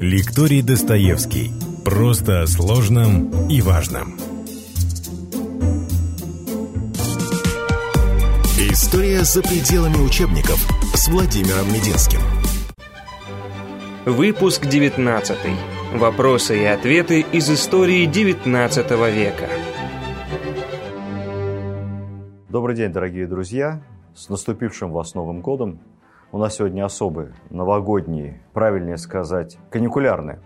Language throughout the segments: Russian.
Лекторий Достоевский. Просто о сложном и важном. История за пределами учебников с Владимиром Мединским. Выпуск 19. Вопросы и ответы из истории 19 века. Добрый день, дорогие друзья! С наступившим вас Новым годом! У нас сегодня особый, новогодний, правильнее сказать, каникулярный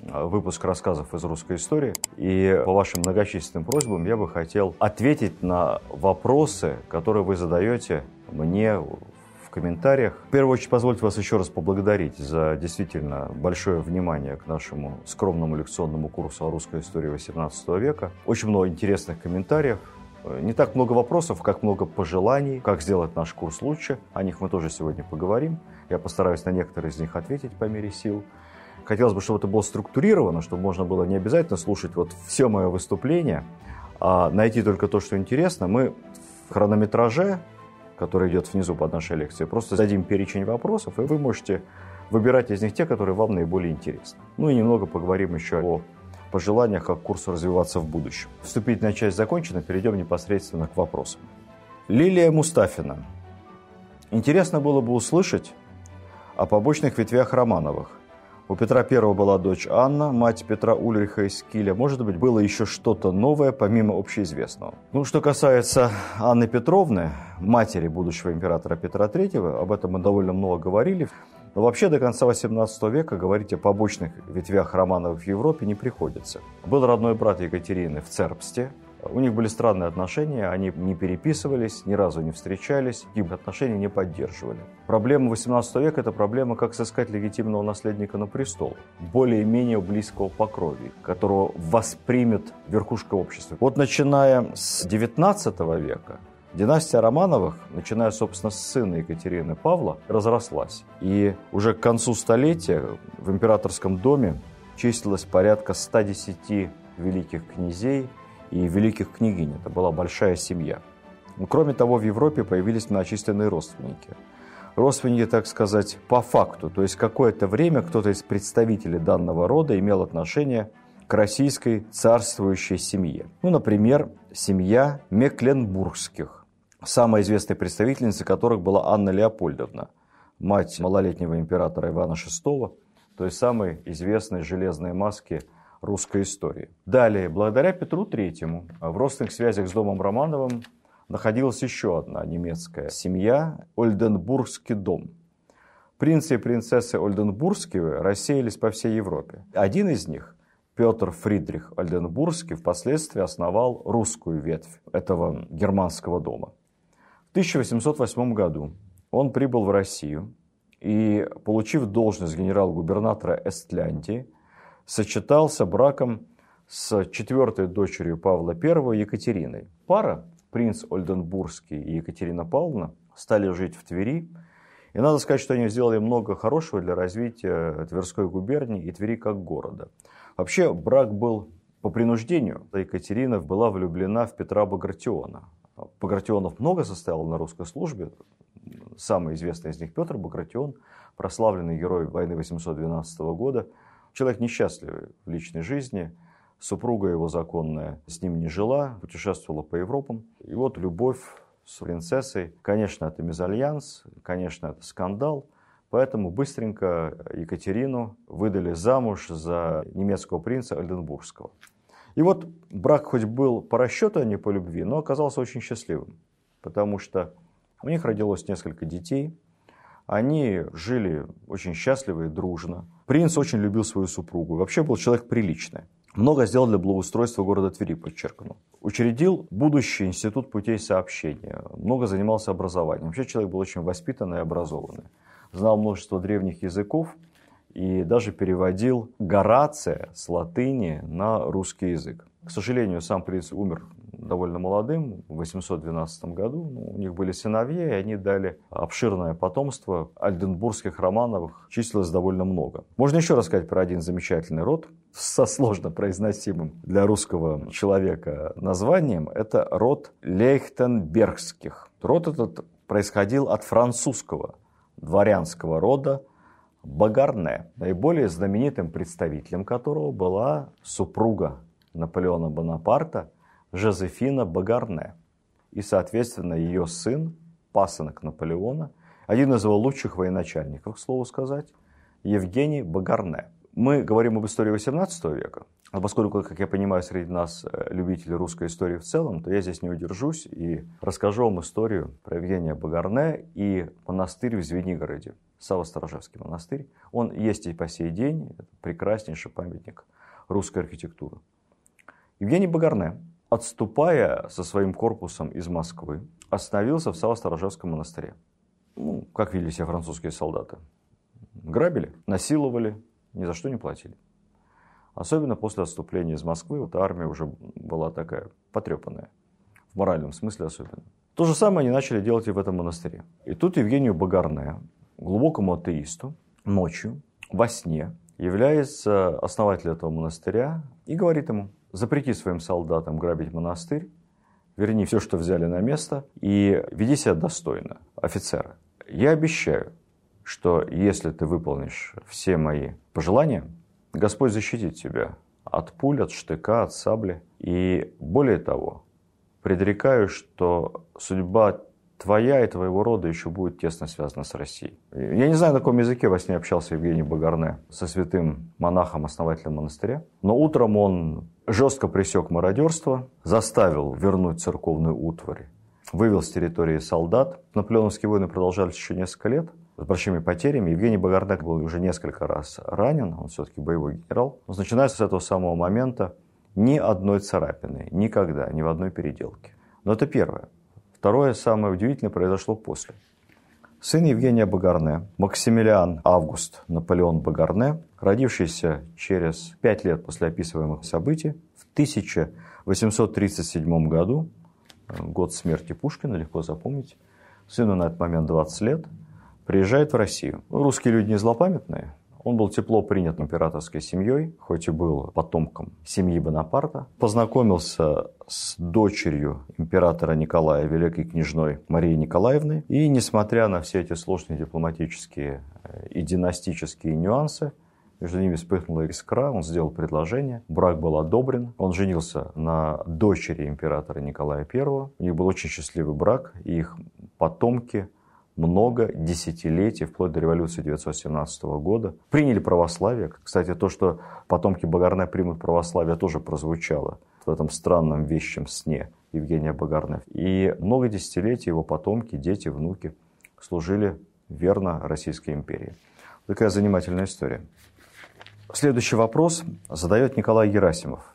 э, выпуск рассказов из русской истории. И по вашим многочисленным просьбам я бы хотел ответить на вопросы, которые вы задаете мне в комментариях. В первую очередь, позвольте вас еще раз поблагодарить за действительно большое внимание к нашему скромному лекционному курсу о русской истории XVIII века. Очень много интересных комментариев. Э, не так много вопросов, как много пожеланий, как сделать наш курс лучше. О них мы тоже сегодня поговорим. Я постараюсь на некоторые из них ответить по мере сил. Хотелось бы, чтобы это было структурировано, чтобы можно было не обязательно слушать вот все мое выступление, а найти только то, что интересно. Мы в хронометраже, который идет внизу под нашей лекцией, просто дадим перечень вопросов, и вы можете выбирать из них те, которые вам наиболее интересны. Ну и немного поговорим еще о пожелания, как курсу развиваться в будущем. Вступительная часть закончена, перейдем непосредственно к вопросам. Лилия Мустафина. Интересно было бы услышать о побочных ветвях Романовых. У Петра I была дочь Анна, мать Петра Ульриха из Киля. Может быть, было еще что-то новое, помимо общеизвестного. Ну, что касается Анны Петровны, матери будущего императора Петра III, об этом мы довольно много говорили. Но вообще до конца XVIII века говорить о побочных ветвях Романовых в Европе не приходится. Был родной брат Екатерины в Цербсте. У них были странные отношения, они не переписывались, ни разу не встречались, их отношения не поддерживали. Проблема XVIII века – это проблема, как сыскать легитимного наследника на престол, более-менее близкого по крови, которого воспримет верхушка общества. Вот начиная с XIX века Династия Романовых, начиная, собственно, с сына Екатерины Павла, разрослась. И уже к концу столетия в императорском доме числилось порядка 110 великих князей и великих княгинь. Это была большая семья. Но, кроме того, в Европе появились многочисленные родственники. Родственники, так сказать, по факту. То есть какое-то время кто-то из представителей данного рода имел отношение к российской царствующей семье. Ну, например, семья Мекленбургских самой известной представительницей которых была Анна Леопольдовна, мать малолетнего императора Ивана VI, то есть самой известной железной маски русской истории. Далее, благодаря Петру III в родственных связях с домом Романовым находилась еще одна немецкая семья – Ольденбургский дом. Принцы и принцессы Ольденбургские рассеялись по всей Европе. Один из них, Петр Фридрих Ольденбургский, впоследствии основал русскую ветвь этого германского дома. В 1808 году он прибыл в Россию и, получив должность генерал-губернатора Эстляндии, сочетался браком с четвертой дочерью Павла I Екатериной. Пара, принц Ольденбургский и Екатерина Павловна, стали жить в Твери. И надо сказать, что они сделали много хорошего для развития Тверской губернии и Твери как города. Вообще брак был по принуждению. Екатерина была влюблена в Петра Багратиона, Багратионов много состоял на русской службе. Самый известный из них Петр Багратион, прославленный герой войны 812 года. Человек несчастливый в личной жизни. Супруга его законная с ним не жила, путешествовала по Европам. И вот любовь с принцессой. Конечно, это мезальянс, конечно, это скандал. Поэтому быстренько Екатерину выдали замуж за немецкого принца Ольденбургского. И вот брак хоть был по расчету, а не по любви, но оказался очень счастливым, потому что у них родилось несколько детей, они жили очень счастливо и дружно. Принц очень любил свою супругу, вообще был человек приличный. Много сделал для благоустройства города Твери, подчеркну. Учредил будущий институт путей сообщения. Много занимался образованием. Вообще человек был очень воспитанный и образованный. Знал множество древних языков – и даже переводил Горация с латыни на русский язык. К сожалению, сам принц умер довольно молодым, в 812 году. Ну, у них были сыновья, и они дали обширное потомство. Альденбургских Романовых числилось довольно много. Можно еще рассказать про один замечательный род со сложно произносимым для русского человека названием. Это род Лейхтенбергских. Род этот происходил от французского дворянского рода Багарне, наиболее знаменитым представителем которого была супруга Наполеона Бонапарта Жозефина Багарне. И, соответственно, ее сын, пасынок Наполеона, один из его лучших военачальников, к слову сказать, Евгений Багарне. Мы говорим об истории XVIII века, а поскольку, как я понимаю, среди нас э, любители русской истории в целом, то я здесь не удержусь и расскажу вам историю про Евгения Багарне и монастырь в Звенигороде, Саво-Сторожевский монастырь. Он есть и по сей день, это прекраснейший памятник русской архитектуры. Евгений Багарне, отступая со своим корпусом из Москвы, остановился в Саво-Сторожевском монастыре. Ну, как вели себя французские солдаты. Грабили, насиловали, ни за что не платили. Особенно после отступления из Москвы, вот армия уже была такая потрепанная, в моральном смысле особенно. То же самое они начали делать и в этом монастыре. И тут Евгению Багарне, глубокому атеисту, ночью, во сне, является основатель этого монастыря и говорит ему, запрети своим солдатам грабить монастырь, верни все, что взяли на место, и веди себя достойно офицера. Я обещаю, что если ты выполнишь все мои пожелания, Господь защитит тебя от пуль, от штыка, от сабли. И более того, предрекаю, что судьба твоя и твоего рода еще будет тесно связана с Россией. Я не знаю, на каком языке во сне общался Евгений Багарне со святым монахом, основателем монастыря, но утром он жестко пресек мародерство, заставил вернуть церковную утварь, вывел с территории солдат. Наполеоновские войны продолжались еще несколько лет с большими потерями. Евгений Багардак был уже несколько раз ранен, он все-таки боевой генерал. Но начинается с этого самого момента ни одной царапины, никогда, ни в одной переделке. Но это первое. Второе, самое удивительное, произошло после. Сын Евгения Багарне, Максимилиан Август Наполеон Багарне, родившийся через пять лет после описываемых событий, в 1837 году, год смерти Пушкина, легко запомнить, сыну на этот момент 20 лет – приезжает в Россию. Русские люди не злопамятные. Он был тепло принят императорской семьей, хоть и был потомком семьи Бонапарта. Познакомился с дочерью императора Николая, великой княжной Марии Николаевны. И, несмотря на все эти сложные дипломатические э, и династические нюансы, между ними вспыхнула искра, он сделал предложение, брак был одобрен, он женился на дочери императора Николая I. У них был очень счастливый брак, и их потомки много десятилетий, вплоть до революции 1917 года, приняли православие. Кстати, то, что потомки Багарне примут православие, тоже прозвучало в этом странном вещем сне Евгения Багарне. И много десятилетий его потомки, дети, внуки служили верно Российской империи. Такая занимательная история. Следующий вопрос задает Николай Герасимов.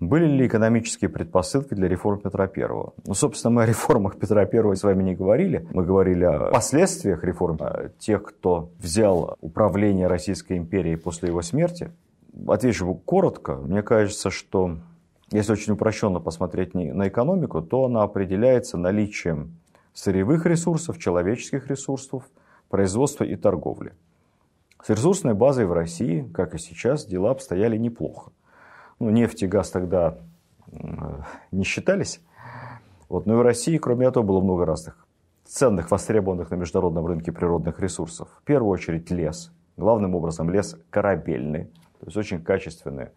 Были ли экономические предпосылки для реформ Петра I? Ну, собственно, мы о реформах Петра I с вами не говорили. Мы говорили о последствиях реформ тех, кто взял управление Российской империей после его смерти. Отвечу коротко. Мне кажется, что если очень упрощенно посмотреть на экономику, то она определяется наличием сырьевых ресурсов, человеческих ресурсов, производства и торговли. С ресурсной базой в России, как и сейчас, дела обстояли неплохо ну, нефть и газ тогда не считались. Вот. Но и в России, кроме этого, было много разных ценных, востребованных на международном рынке природных ресурсов. В первую очередь лес. Главным образом лес корабельный, то есть очень качественный,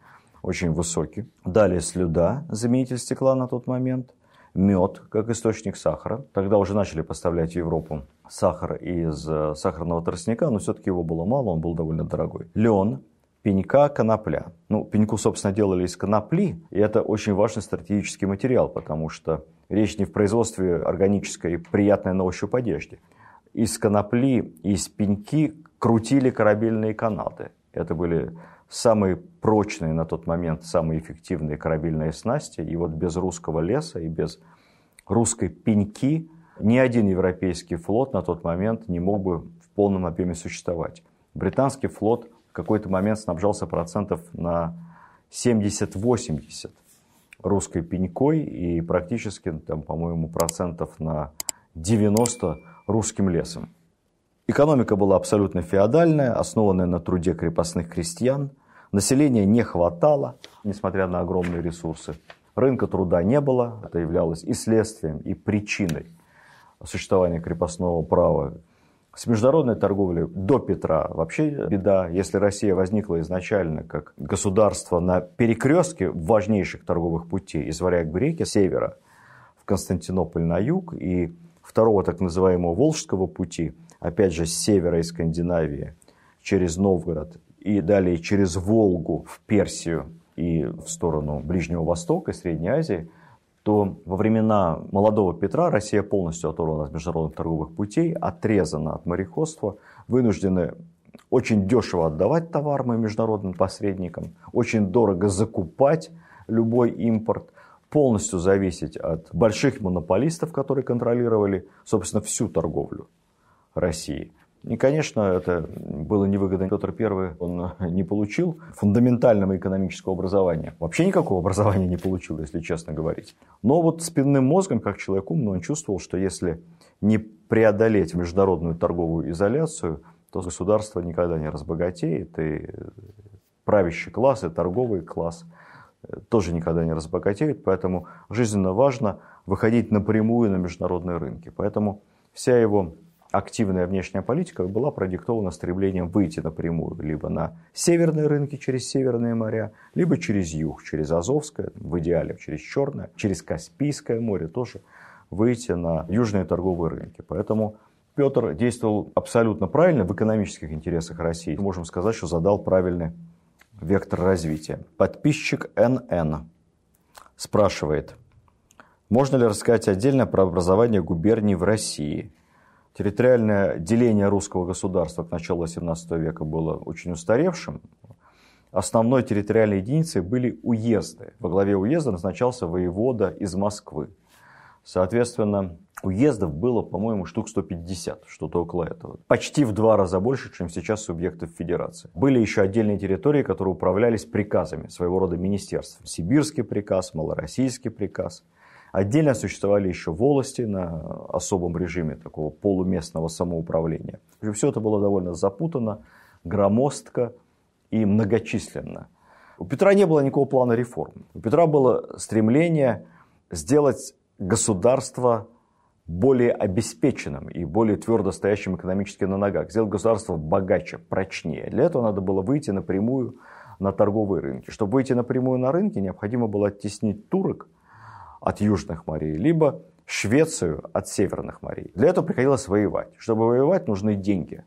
очень высокий. Далее слюда, заменитель стекла на тот момент. Мед, как источник сахара. Тогда уже начали поставлять в Европу сахар из э, сахарного тростника, но все-таки его было мало, он был довольно дорогой. Лен, пенька конопля. Ну, пеньку, собственно, делали из конопли, и это очень важный стратегический материал, потому что речь не в производстве органической, приятной на ощупь одежде. Из конопли, из пеньки крутили корабельные канаты. Это были самые прочные на тот момент, самые эффективные корабельные снасти. И вот без русского леса и без русской пеньки ни один европейский флот на тот момент не мог бы в полном объеме существовать. Британский флот какой-то момент снабжался процентов на 70-80 русской пенькой и практически, там, по-моему, процентов на 90 русским лесом. Экономика была абсолютно феодальная, основанная на труде крепостных крестьян. Населения не хватало, несмотря на огромные ресурсы. Рынка труда не было, это являлось и следствием, и причиной существования крепостного права С международной торговлей до Петра вообще беда. Если Россия возникла изначально как государство на перекрестке важнейших торговых путей из Варяг к реке, севера в Константинополь на юг и второго так называемого Волжского пути, опять же с севера из Скандинавии через Новгород и далее через Волгу в Персию и в сторону Ближнего Востока Средней Азии, то во времена молодого Петра Россия полностью оторвана от международных торговых путей, отрезана от мореходства, вынуждены очень дешево отдавать товар мы международным посредникам, очень дорого закупать любой импорт, полностью зависеть от больших монополистов, которые контролировали, собственно, всю торговлю России – и, конечно, это было невыгодно. Петр I, он не получил фундаментального экономического образования. Вообще никакого образования не получил, если честно говорить. Но вот спинным мозгом, как человек умный, он чувствовал, что если не преодолеть международную торговую изоляцию, то государство никогда не разбогатеет, и правящий класс, и торговый класс тоже никогда не разбогатеют. Поэтому жизненно важно выходить напрямую на международные рынки. Поэтому вся его активная внешняя политика была продиктована стремлением выйти напрямую либо на северные рынки через Северные моря, либо через юг, через Азовское, в идеале через Черное, через Каспийское море тоже выйти на южные торговые рынки. Поэтому Петр действовал абсолютно правильно в экономических интересах России. Можем сказать, что задал правильный вектор развития. Подписчик НН спрашивает, можно ли рассказать отдельно про образование губерний в России – территориальное деление русского государства к началу XVII века было очень устаревшим. Основной территориальной единицей были уезды. Во главе уезда назначался воевода из Москвы. Соответственно, уездов было, по-моему, штук 150, что-то около этого. Почти в два раза больше, чем сейчас субъектов федерации. Были еще отдельные территории, которые управлялись приказами, своего рода министерств. Сибирский приказ, Малороссийский приказ – Отдельно существовали еще волости на особом режиме такого полуместного самоуправления. Все это было довольно запутано, громоздко и многочисленно. У Петра не было никакого плана реформ. У Петра было стремление сделать государство более обеспеченным и более твердо стоящим экономически на ногах, сделать государство богаче, прочнее. Для этого надо было выйти напрямую на торговые рынки. Чтобы выйти напрямую на рынки, необходимо было оттеснить турок – от южных морей, либо Швецию от северных морей. Для этого приходилось воевать. Чтобы воевать, нужны деньги.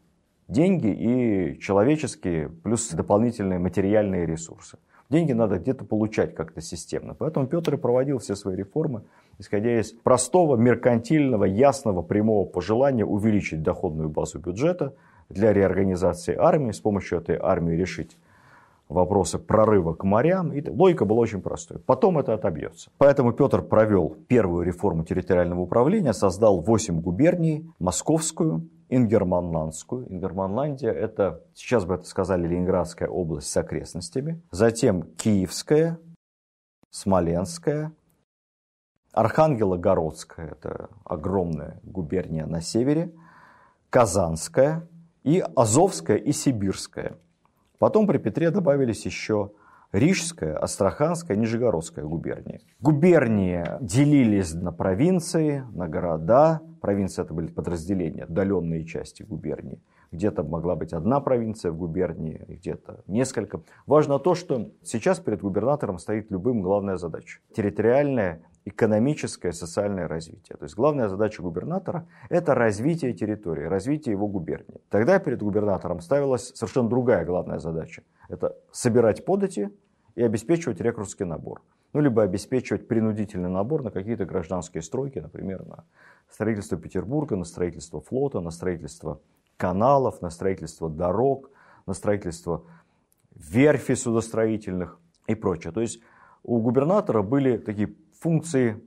Деньги и человеческие, плюс дополнительные материальные ресурсы. Деньги надо где-то получать как-то системно. Поэтому Петр и проводил все свои реформы, исходя из простого, меркантильного, ясного, прямого пожелания увеличить доходную базу бюджета для реорганизации армии, с помощью этой армии решить вопросы прорыва к морям. И логика была очень простой. Потом это отобьется. Поэтому Петр провел первую реформу территориального управления, создал 8 губерний, Московскую, Ингерманландскую. Ингерманландия – это, сейчас бы это сказали, Ленинградская область с окрестностями. Затем Киевская, Смоленская, Архангелогородская – это огромная губерния на севере, Казанская и Азовская и Сибирская – Потом при Петре добавились еще Рижская, Астраханская, Нижегородская губернии. Губернии делились на провинции, на города. Провинции это были подразделения, отдаленные части губернии. Где-то могла быть одна провинция в губернии, где-то несколько. Важно то, что сейчас перед губернатором стоит любым главная задача. Территориальная экономическое, социальное развитие. То есть главная задача губернатора – это развитие территории, развитие его губернии. Тогда перед губернатором ставилась совершенно другая главная задача. Это собирать подати и обеспечивать рекрутский набор. Ну, либо обеспечивать принудительный набор на какие-то гражданские стройки, например, на строительство Петербурга, на строительство флота, на строительство каналов, на строительство дорог, на строительство верфи судостроительных и прочее. То есть у губернатора были такие функции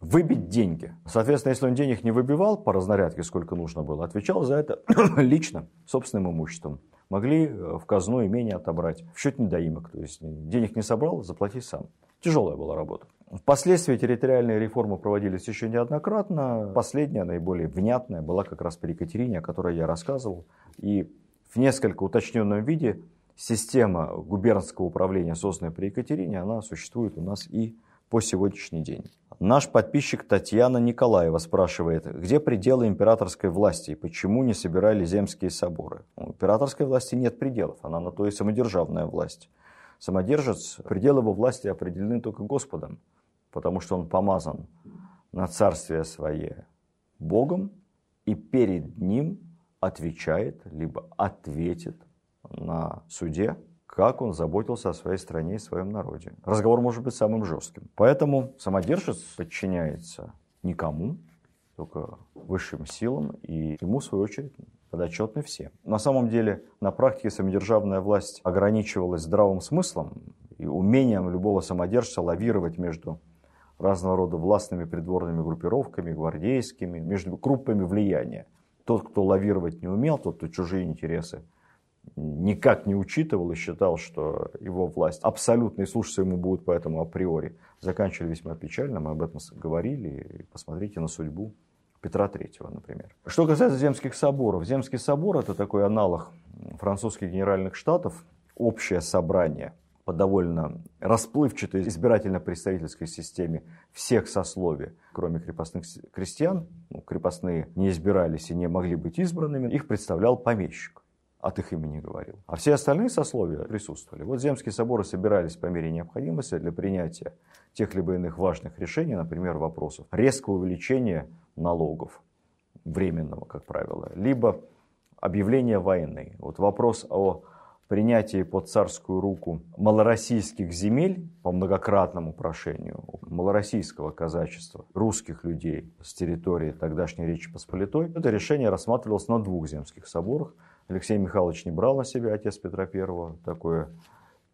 выбить деньги. Соответственно, если он денег не выбивал по разнарядке, сколько нужно было, отвечал за это лично, собственным имуществом. Могли э, в казну имение отобрать в счет недоимок. То есть денег не собрал, заплати сам. Тяжелая была работа. Впоследствии территориальные реформы проводились еще неоднократно. Последняя, наиболее внятная, была как раз при Екатерине, о которой я рассказывал. И в несколько уточненном виде система губернского управления, созданная при Екатерине, она существует у нас и по сегодняшний день. Наш подписчик Татьяна Николаева спрашивает, где пределы императорской власти и почему не собирали земские соборы? У императорской власти нет пределов, она на то и самодержавная власть. Самодержец, пределы его власти определены только Господом, потому что он помазан на царствие свое Богом и перед ним отвечает, либо ответит на суде как он заботился о своей стране и своем народе. Разговор может быть самым жестким. Поэтому самодержец подчиняется никому, только высшим силам, и ему, в свою очередь, подотчетны все. На самом деле, на практике самодержавная власть ограничивалась здравым смыслом и умением любого самодержца лавировать между разного рода властными придворными группировками, гвардейскими, между группами влияния. Тот, кто лавировать не умел, тот, кто чужие интересы никак не учитывал и считал, что его власть абсолютно и слушаться ему будут поэтому априори, заканчивали весьма печально. Мы об этом говорили. Посмотрите на судьбу Петра III, например. Что касается земских соборов. Земский собор – это такой аналог французских генеральных штатов, общее собрание по довольно расплывчатой избирательно-представительской системе всех сословий, кроме крепостных крестьян. Ну, крепостные не избирались и не могли быть избранными. Их представлял помещик от их имени говорил. А все остальные сословия присутствовали. Вот земские соборы собирались по мере необходимости для принятия тех либо иных важных решений, например, вопросов резкого увеличения налогов, временного, как правило, либо объявления войны. Вот вопрос о принятии под царскую руку малороссийских земель по многократному прошению малороссийского казачества, русских людей с территории тогдашней Речи Посполитой, это решение рассматривалось на двух земских соборах – Алексей Михайлович не брал на себя, отец Петра I, такое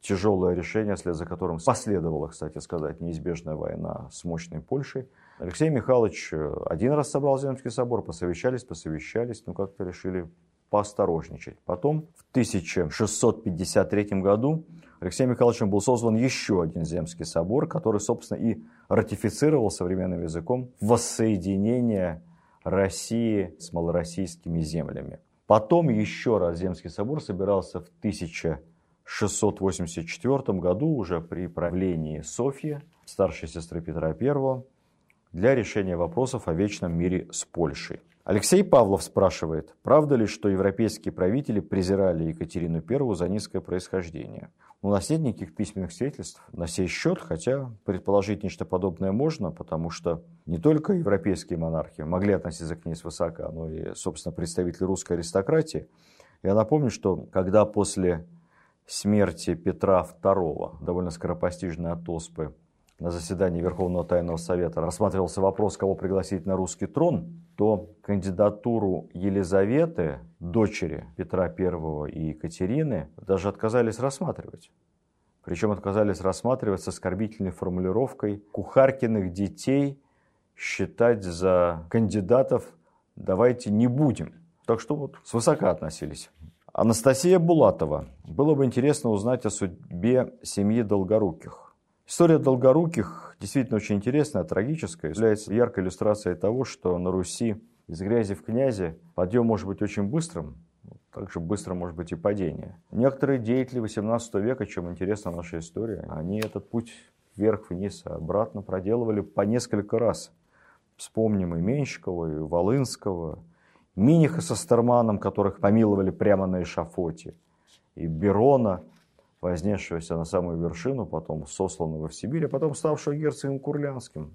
тяжелое решение, вслед за которым последовала, кстати сказать, неизбежная война с мощной Польшей. Алексей Михайлович э, один раз собрал Земский собор, посовещались, посовещались, но как-то решили поосторожничать. Потом в 1653 году Алексеем Михайловичем был создан еще один Земский собор, который, собственно, и ратифицировал современным языком воссоединение России с малороссийскими землями. Потом еще раз Земский собор собирался в 1684 году уже при правлении Софьи, старшей сестры Петра I, для решения вопросов о вечном мире с Польшей. Алексей Павлов спрашивает, правда ли, что европейские правители презирали Екатерину I за низкое происхождение? У нас нет никаких письменных свидетельств на сей счет, хотя предположить нечто подобное можно, потому что не только европейские монархи могли относиться к ней свысока, но и, собственно, представители русской аристократии. Я напомню, что когда после смерти Петра II, довольно скоропостижной от оспы, на заседании Верховного Тайного Совета рассматривался вопрос, кого пригласить на русский трон, то кандидатуру Елизаветы, дочери Петра I и Екатерины, даже отказались рассматривать. Причем отказались рассматривать с оскорбительной формулировкой кухаркиных детей считать за кандидатов давайте не будем. Так что вот свысока относились. Анастасия Булатова. Было бы интересно узнать о судьбе семьи Долгоруких. История Долгоруких действительно очень интересная, трагическая. Является яркой иллюстрацией того, что на Руси из грязи в князи подъем может быть очень быстрым, также быстро может быть и падение. Некоторые деятели 18 века, чем интересна наша история, они этот путь вверх-вниз, обратно проделывали по несколько раз. Вспомним и Менщикова, и Волынского, Миниха со Старманом, которых помиловали прямо на эшафоте, и Берона – вознесшегося на самую вершину, потом сосланного в Сибирь, а потом ставшего герцогом Курлянским.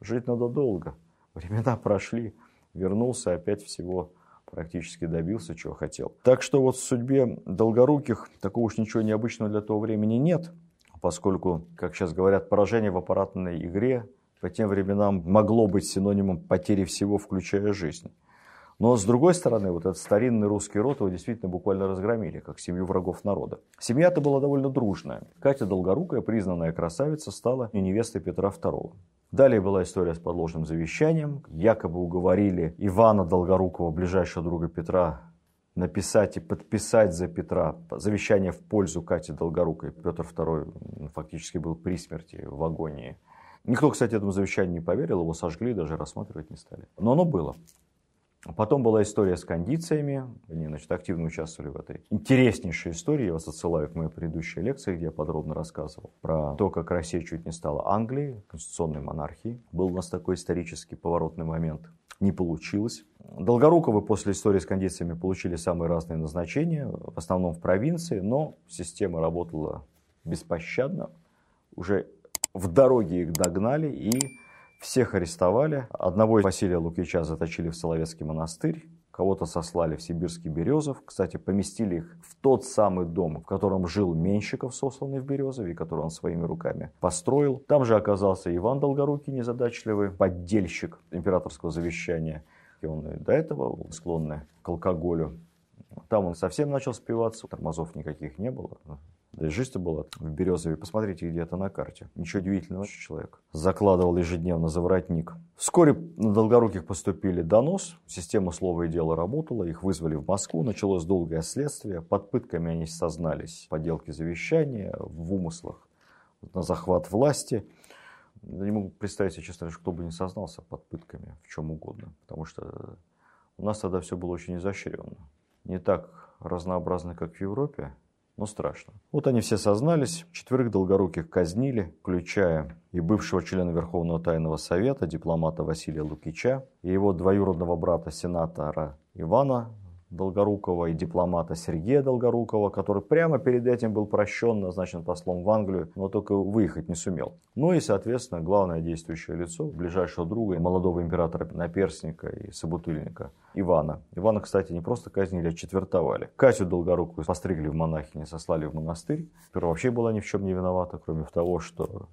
Жить надо долго. Времена прошли, вернулся опять всего практически добился, чего хотел. Так что вот в судьбе Долгоруких такого уж ничего необычного для того времени нет, поскольку, как сейчас говорят, поражение в аппаратной игре по тем временам могло быть синонимом потери всего, включая жизнь. Но с другой стороны, вот этот старинный русский род его действительно буквально разгромили, как семью врагов народа. Семья-то была довольно дружная. Катя Долгорукая, признанная красавица, стала невестой Петра II. Далее была история с подложным завещанием. Якобы уговорили Ивана Долгорукова, ближайшего друга Петра, написать и подписать за Петра завещание в пользу Кати Долгорукой. Петр II фактически был при смерти в агонии. Никто, кстати, этому завещанию не поверил, его сожгли, даже рассматривать не стали. Но оно было. Потом была история с кондициями. Они значит, активно участвовали в этой интереснейшей истории. Я вас отсылаю к моей предыдущей лекции, где я подробно рассказывал про то, как Россия чуть не стала Англией, конституционной монархией. Был у нас такой исторический поворотный момент. Не получилось. Долгоруковы после истории с кондициями получили самые разные назначения, в основном в провинции, но система работала беспощадно. Уже в дороге их догнали и всех арестовали. Одного Василия Лукича заточили в Соловецкий монастырь. Кого-то сослали в Сибирский Березов. Кстати, поместили их в тот самый дом, в котором жил Менщиков, сосланный в Березове, который он своими руками построил. Там же оказался Иван Долгорукий, незадачливый поддельщик императорского завещания. И он и до этого был склонный к алкоголю. Там он совсем начал спиваться, тормозов никаких не было. Да и жизнь была в Березове. Посмотрите где-то на карте. Ничего удивительного, человек закладывал ежедневно за воротник. Вскоре на Долгоруких поступили донос. Система слова и дела работала. Их вызвали в Москву. Началось долгое следствие. Под пытками они сознались в подделке завещания, в умыслах на захват власти. Я не могу представить себе, честно кто бы не сознался под пытками в чем угодно. Потому что у нас тогда все было очень изощренно. Не так разнообразно, как в Европе, но страшно. Вот они все сознались, четверых долгоруких казнили, включая и бывшего члена Верховного Тайного Совета, дипломата Василия Лукича, и его двоюродного брата сенатора Ивана Долгорукова и дипломата Сергея Долгорукова, который прямо перед этим был прощен, назначен послом в Англию, но только выехать не сумел. Ну и, соответственно, главное действующее лицо, ближайшего друга молодого императора Наперсника и собутыльника Ивана. Ивана, кстати, не просто казнили, а четвертовали. Катю Долгорукую постригли в монахини, сослали в монастырь. Теперь вообще была ни в чем не виновата, кроме того, что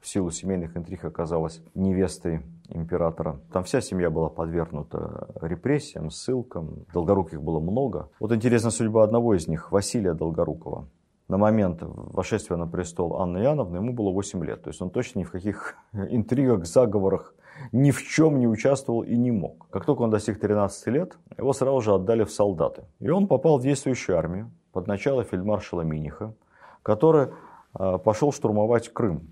в силу семейных интриг оказалась невестой императора. Там вся семья была подвергнута репрессиям, ссылкам. Долгоруких было много. Вот интересна судьба одного из них, Василия Долгорукова. На момент вошествия на престол Анны Иоанновны ему было 8 лет. То есть он точно ни в каких интригах, заговорах, ни в чем не участвовал и не мог. Как только он достиг 13 лет, его сразу же отдали в солдаты. И он попал в действующую армию под начало фельдмаршала Миниха, который а, пошел штурмовать Крым.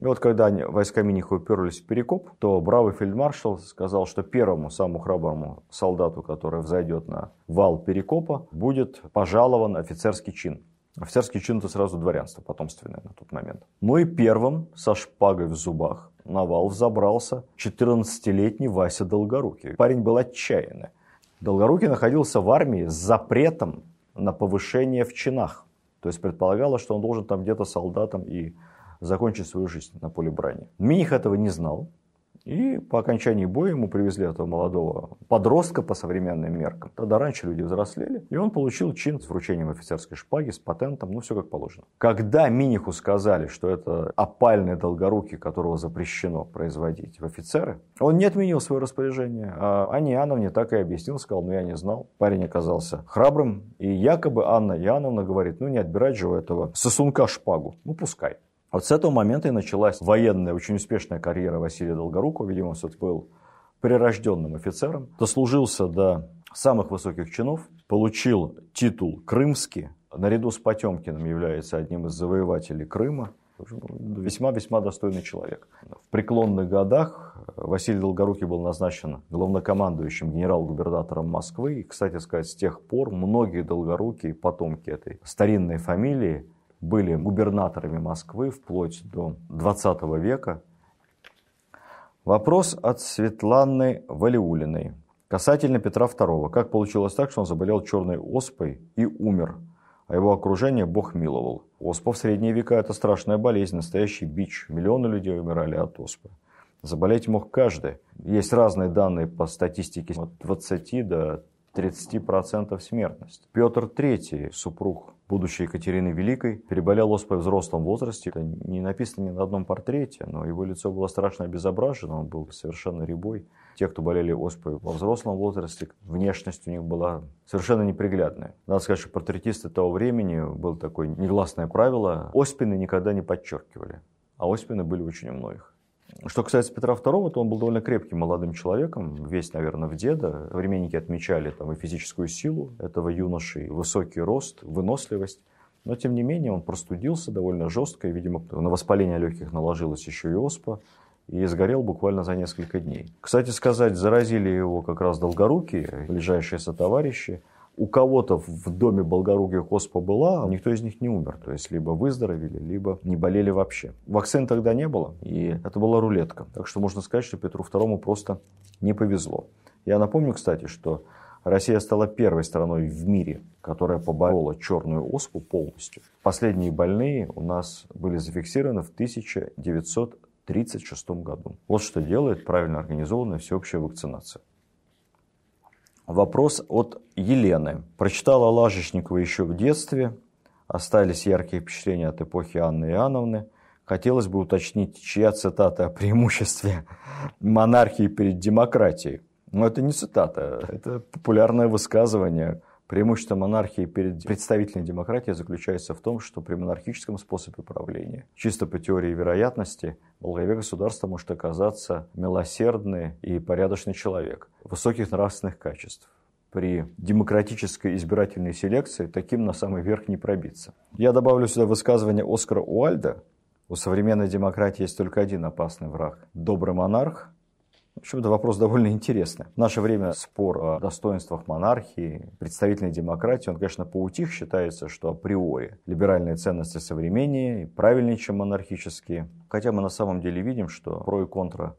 И вот когда войска Миниха уперлись в Перекоп, то бравый фельдмаршал сказал, что первому, самому храброму солдату, который взойдет на вал Перекопа, будет пожалован офицерский чин. Офицерский чин это сразу дворянство потомственное на тот момент. Ну и первым со шпагой в зубах на вал взобрался 14-летний Вася Долгорукий. Парень был отчаянный. Долгорукий находился в армии с запретом на повышение в чинах. То есть предполагалось, что он должен там где-то солдатом и закончить свою жизнь на поле брани. Миних этого не знал. И по окончании боя ему привезли этого молодого подростка по современным меркам. Тогда раньше люди взрослели. И он получил чин с вручением офицерской шпаги, с патентом, ну все как положено. Когда Миниху сказали, что это опальный долгорукий, которого запрещено производить в офицеры, он не отменил свое распоряжение. А Анне Иоанновне так и объяснил, сказал, ну я не знал. Парень оказался храбрым. И якобы Анна Иоанновна говорит, ну не отбирать же у этого сосунка шпагу. Ну пускай. Вот с этого момента и началась военная, очень успешная карьера Василия Долгорукова. Видимо, он все-таки был прирожденным офицером. Дослужился до самых высоких чинов, получил титул «Крымский». Наряду с Потемкиным является одним из завоевателей Крыма. Весьма-весьма достойный человек. В преклонных годах Василий Долгорукий был назначен главнокомандующим генерал-губернатором Москвы. И, кстати сказать, с тех пор многие Долгорукие, потомки этой старинной фамилии, были губернаторами Москвы вплоть до 20 века. Вопрос от Светланы Валиулиной. Касательно Петра II. Как получилось так, что он заболел черной оспой и умер, а его окружение Бог миловал? Оспа в средние века – это страшная болезнь, настоящий бич. Миллионы людей умирали от оспы. Заболеть мог каждый. Есть разные данные по статистике от 20 до 30% смертность. Петр III, супруг будущей Екатерины Великой, переболел оспой в взрослом возрасте. Это не написано ни на одном портрете, но его лицо было страшно обезображено, он был совершенно рябой. Те, кто болели оспой во взрослом возрасте, внешность у них была совершенно неприглядная. Надо сказать, что портретисты того времени было такое негласное правило, оспины никогда не подчеркивали, а оспины были очень у многих. Что касается Петра II, то он был довольно крепким молодым человеком, весь, наверное, в деда. Современники отмечали там и физическую силу этого юноши, и высокий рост, выносливость. Но, тем не менее, он простудился довольно жестко, и, видимо, на воспаление легких наложилась еще и оспа. и сгорел буквально за несколько дней. Кстати сказать, заразили его как раз долгорукие, ближайшие сотоварищи. У кого-то в доме Болгоруких оспа была, никто из них не умер. То есть, либо выздоровели, либо не болели вообще. Вакцин тогда не было, и это была рулетка. Так что можно сказать, что Петру II просто не повезло. Я напомню, кстати, что Россия стала первой страной в мире, которая поборола черную оспу полностью. Последние больные у нас были зафиксированы в 1936 году. Вот что делает правильно организованная всеобщая вакцинация. Вопрос от Елены. Прочитала Лажечникова еще в детстве. Остались яркие впечатления от эпохи Анны Иоанновны. Хотелось бы уточнить, чья цитата о преимуществе монархии перед демократией. Но это не цитата, это популярное высказывание. Преимущество монархии перед представительной демократией заключается в том, что при монархическом способе правления, чисто по теории вероятности, в главе государства может оказаться милосердный и порядочный человек, высоких нравственных качеств. При демократической избирательной селекции таким на самый верх не пробиться. Я добавлю сюда высказывание Оскара Уальда. У современной демократии есть только один опасный враг – добрый монарх, в общем, это вопрос довольно интересный. В наше время спор о достоинствах монархии, представительной демократии, он, конечно, поутих. Считается, что априори либеральные ценности современнее и правильнее, чем монархические. Хотя мы на самом деле видим, что про и контра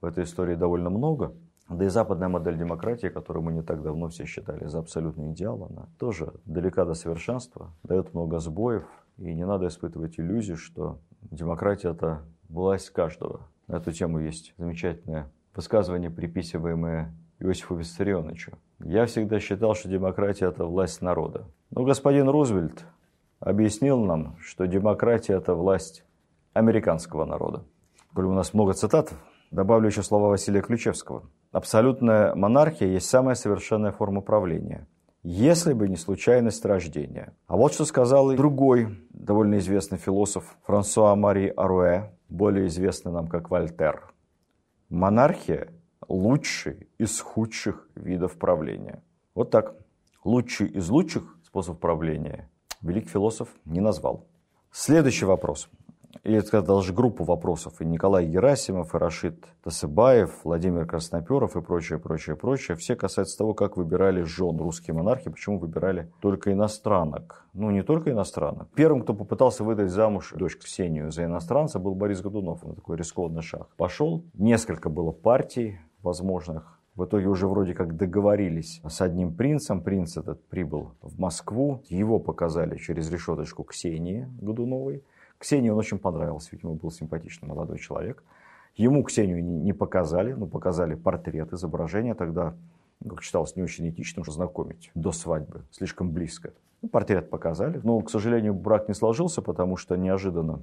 в этой истории довольно много. Да и западная модель демократии, которую мы не так давно все считали за абсолютный идеал, она тоже далека до совершенства, дает много сбоев. И не надо испытывать иллюзию, что демократия – это власть каждого. На эту тему есть замечательная высказывания, приписываемые Иосифу Виссарионовичу. Я всегда считал, что демократия – это власть народа. Но господин Рузвельт объяснил нам, что демократия – это власть американского народа. Коль у нас много цитат, добавлю еще слова Василия Ключевского. Абсолютная монархия есть самая совершенная форма правления, если бы не случайность рождения. А вот что сказал и другой довольно известный философ Франсуа Мари Аруэ, более известный нам как Вольтер – Монархия – лучший из худших видов правления. Вот так. Лучший из лучших способов правления великий философ не назвал. Следующий вопрос и это даже группу вопросов, и Николай Герасимов, и Рашид Тасыбаев, Владимир Красноперов и прочее, прочее, прочее, все касаются того, как выбирали жен русские монархи, почему выбирали только иностранок. Ну, не только иностранок. Первым, кто попытался выдать замуж дочь Ксению за иностранца, был Борис Годунов. Он такой рискованный шаг. Пошел, несколько было партий возможных, в итоге уже вроде как договорились с одним принцем. Принц этот прибыл в Москву. Его показали через решеточку Ксении Годуновой. Ксении он очень понравился, видимо, был симпатичный молодой человек. Ему Ксению не показали, но показали портрет, изображение. Тогда, как считалось, не очень этичным знакомить до свадьбы, слишком близко. Ну, портрет показали, но, к сожалению, брак не сложился, потому что неожиданно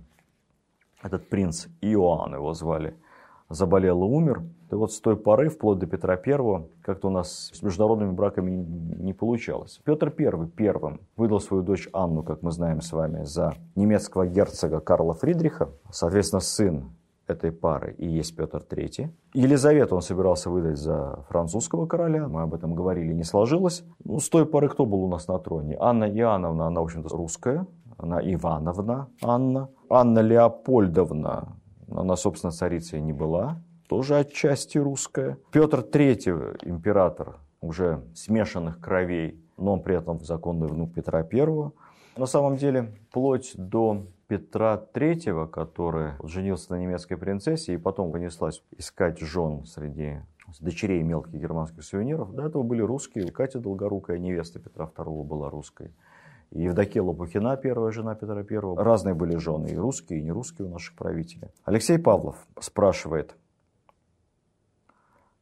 этот принц Иоанн его звали – заболел и умер. И вот с той поры, вплоть до Петра I, как-то у нас с международными браками не получалось. Петр I первым выдал свою дочь Анну, как мы знаем с вами, за немецкого герцога Карла Фридриха. Соответственно, сын этой пары и есть Петр III. Елизавету он собирался выдать за французского короля, мы об этом говорили, не сложилось. Ну, с той поры кто был у нас на троне? Анна Иоанновна, она, в общем-то, русская, она Ивановна Анна. Анна Леопольдовна, она, собственно, царицей не была, тоже отчасти русская. Петр III, император уже смешанных кровей, но он при этом законный внук Петра I. На самом деле, вплоть до Петра III, который женился на немецкой принцессе и потом понеслась искать жен среди дочерей мелких германских сувениров, до этого были русские. Катя Долгорукая, невеста Петра II, была русской. Евдокия Лопухина, первая жена Петра I. Разные были жены, и русские, и нерусские у наших правителей. Алексей Павлов спрашивает,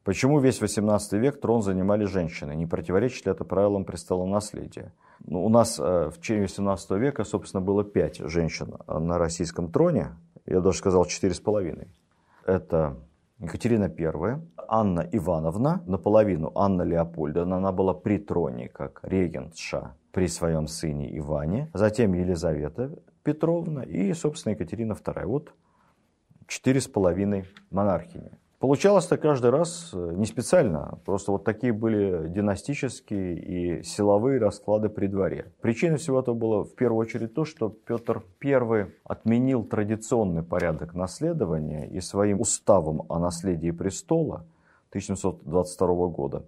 почему весь 18 век трон занимали женщины? Не противоречит ли это правилам престолонаследия? Ну, у нас э, в течение 18 века, собственно, было 5 женщин на российском троне. Я даже сказал 4,5. Это Екатерина I, Анна Ивановна, наполовину Анна Леопольдовна, она была при троне, как регентша при своем сыне Иване, затем Елизавета Петровна и, собственно, Екатерина II. Вот четыре с половиной монархини. Получалось это каждый раз э, не специально, просто вот такие были династические и силовые расклады при дворе. Причиной всего этого было в первую очередь то, что Петр I отменил традиционный порядок наследования и своим уставом о наследии престола 1722 года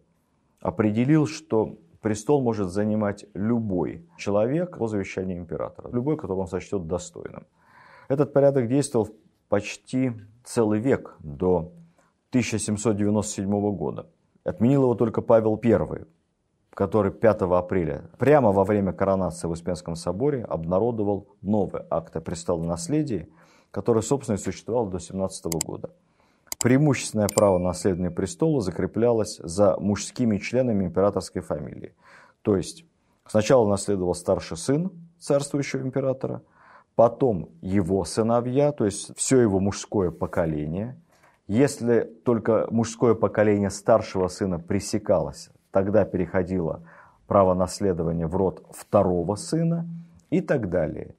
определил, что престол может занимать любой человек по завещанию императора, любой, которого он сочтет достойным. Этот порядок действовал почти целый век до 1797 года. Отменил его только Павел I, который 5 апреля, прямо во время коронации в Успенском соборе, обнародовал новый акт о престолонаследии, который, собственно, и существовал до 17 года. Преимущественное право наследования престола закреплялось за мужскими членами императорской фамилии. То есть сначала наследовал старший сын царствующего императора, потом его сыновья, то есть все его мужское поколение – если только мужское поколение старшего сына пресекалось, тогда переходило право наследования в род второго сына и так далее.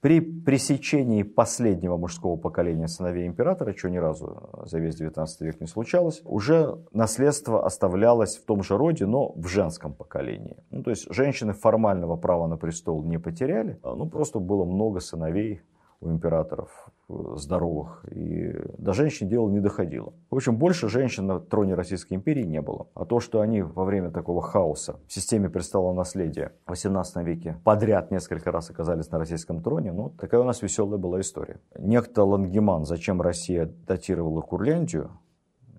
При пресечении последнего мужского поколения сыновей императора, что ни разу за весь 19 век не случалось, уже наследство оставлялось в том же роде, но в женском поколении. Ну, то есть женщины формального права на престол не потеряли, а, ну просто было много сыновей у императоров здоровых, и до женщин дело не доходило. В общем, больше женщин на троне Российской империи не было. А то, что они во время такого хаоса в системе престола наследия в 18 веке подряд несколько раз оказались на российском троне, ну, такая у нас веселая была история. Некто Лангеман, зачем Россия датировала Курляндию,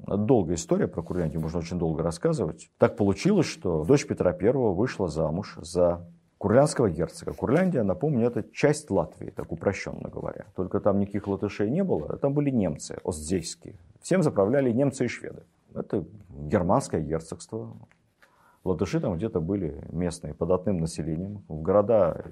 Долгая история про Курляндию, можно очень долго рассказывать. Так получилось, что дочь Петра I вышла замуж за Курляндского герцога. Курляндия, напомню, это часть Латвии, так упрощенно говоря. Только там никаких латышей не было, там были немцы, остзейские. Всем заправляли немцы и шведы. Это германское герцогство. Латыши там где-то были местные, податным населением. В города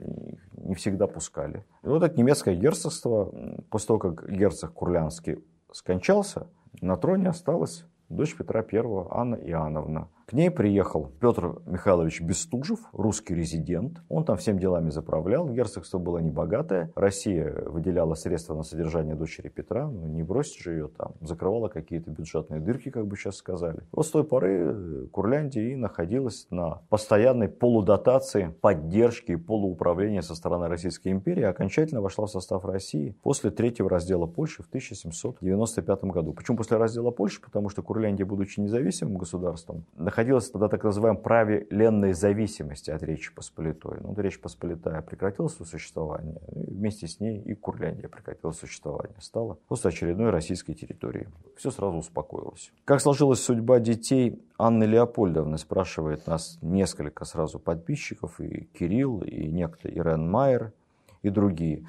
не всегда пускали. И вот это немецкое герцогство, после того, как герцог Курлянский скончался, на троне осталась дочь Петра I, Анна Иоанновна. К ней приехал Петр Михайлович Бестужев, русский резидент. Он там всем делами заправлял. Герцогство было небогатое. Россия выделяла средства на содержание дочери Петра. Ну, не бросить же ее там. Закрывала какие-то бюджетные дырки, как бы сейчас сказали. Вот с той поры Курляндия и находилась на постоянной полудотации, поддержки и полууправления со стороны Российской империи. Окончательно вошла в состав России после третьего раздела Польши в 1795 году. Почему после раздела Польши? Потому что Курляндия, будучи независимым государством, находилась тогда так называемой праве ленной зависимости от Речи Посполитой. Ну, Речь Посполитая прекратила свое существование, и вместе с ней и Курляндия прекратила существование. Стала просто очередной российской территорией. Все сразу успокоилось. Как сложилась судьба детей Анны Леопольдовны, спрашивает нас несколько сразу подписчиков, и Кирилл, и некто Ирен Майер, и другие.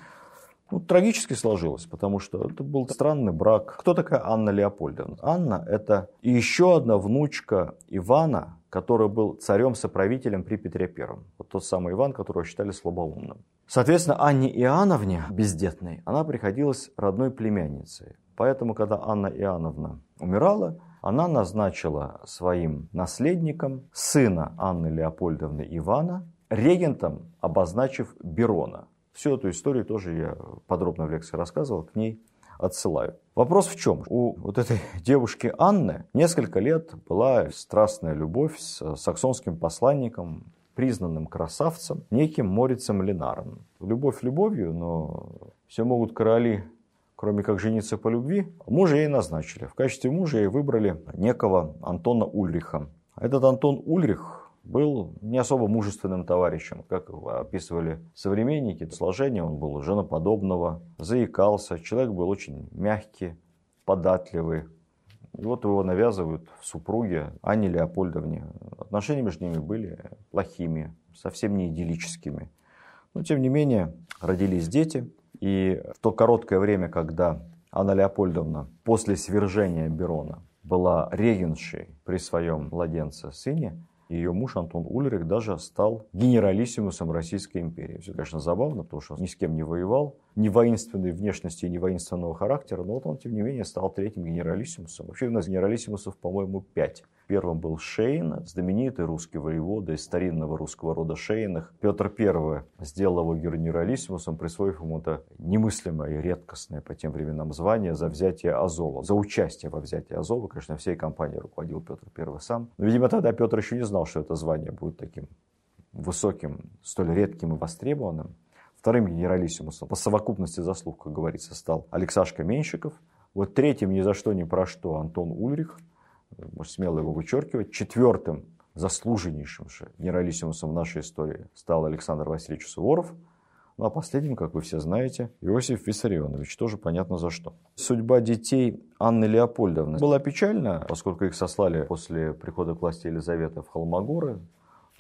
Ну, трагически сложилось, потому что это был странный брак. Кто такая Анна Леопольдовна? Анна – это еще одна внучка Ивана, который был царем-соправителем при Петре Первом. Вот тот самый Иван, которого считали слабоумным. Соответственно, Анне Иоанновне, бездетной, она приходилась родной племянницей. Поэтому, когда Анна Иоанновна умирала, она назначила своим наследником сына Анны Леопольдовны Ивана, регентом обозначив Берона. Всю эту историю тоже я подробно в лекции рассказывал, к ней отсылаю. Вопрос в чем? У вот этой девушки Анны несколько лет была страстная любовь с саксонским посланником, признанным красавцем, неким Морицем Ленаром. Любовь любовью, но все могут короли кроме как жениться по любви, мужа ей назначили. В качестве мужа ей выбрали некого Антона Ульриха. Этот Антон Ульрих был не особо мужественным товарищем, как описывали современники. Сложение он был женоподобного, заикался, человек был очень мягкий, податливый. И вот его навязывают в супруге Анне Леопольдовне. Отношения между ними были плохими, совсем не идиллическими. Но тем не менее родились дети. И в то короткое время, когда Анна Леопольдовна после свержения Берона была регеншей при своем младенце сыне, ее муж Антон Ульрих даже стал генералиссимусом Российской империи. Все, конечно, забавно, потому что он ни с кем не воевал, ни воинственной внешности, ни воинственного характера, но вот он, тем не менее, стал третьим генералиссимусом. Вообще у нас генералиссимусов, по-моему, пять. Первым был Шейн, знаменитый русский воевода из старинного русского рода Шейных. Петр I сделал его генералиссимусом, присвоив ему это немыслимое и редкостное по тем временам звание за взятие Азова, за участие во взятии Азова. Конечно, всей компанией руководил Петр I сам. Но, видимо, тогда Петр еще не знал, что это звание будет таким высоким, столь редким и востребованным. Вторым генералиссимусом по совокупности заслуг, как говорится, стал Алексашка Меньшиков. Вот третьим ни за что, ни про что Антон Ульрих, можно смело его вычеркивать. Четвертым заслуженнейшим же генералиссимусом в нашей истории стал Александр Васильевич Суворов. Ну а последним, как вы все знаете, Иосиф Виссарионович, тоже понятно за что. Судьба детей Анны Леопольдовны была печальна, поскольку их сослали после прихода к власти Елизаветы в Холмогоры,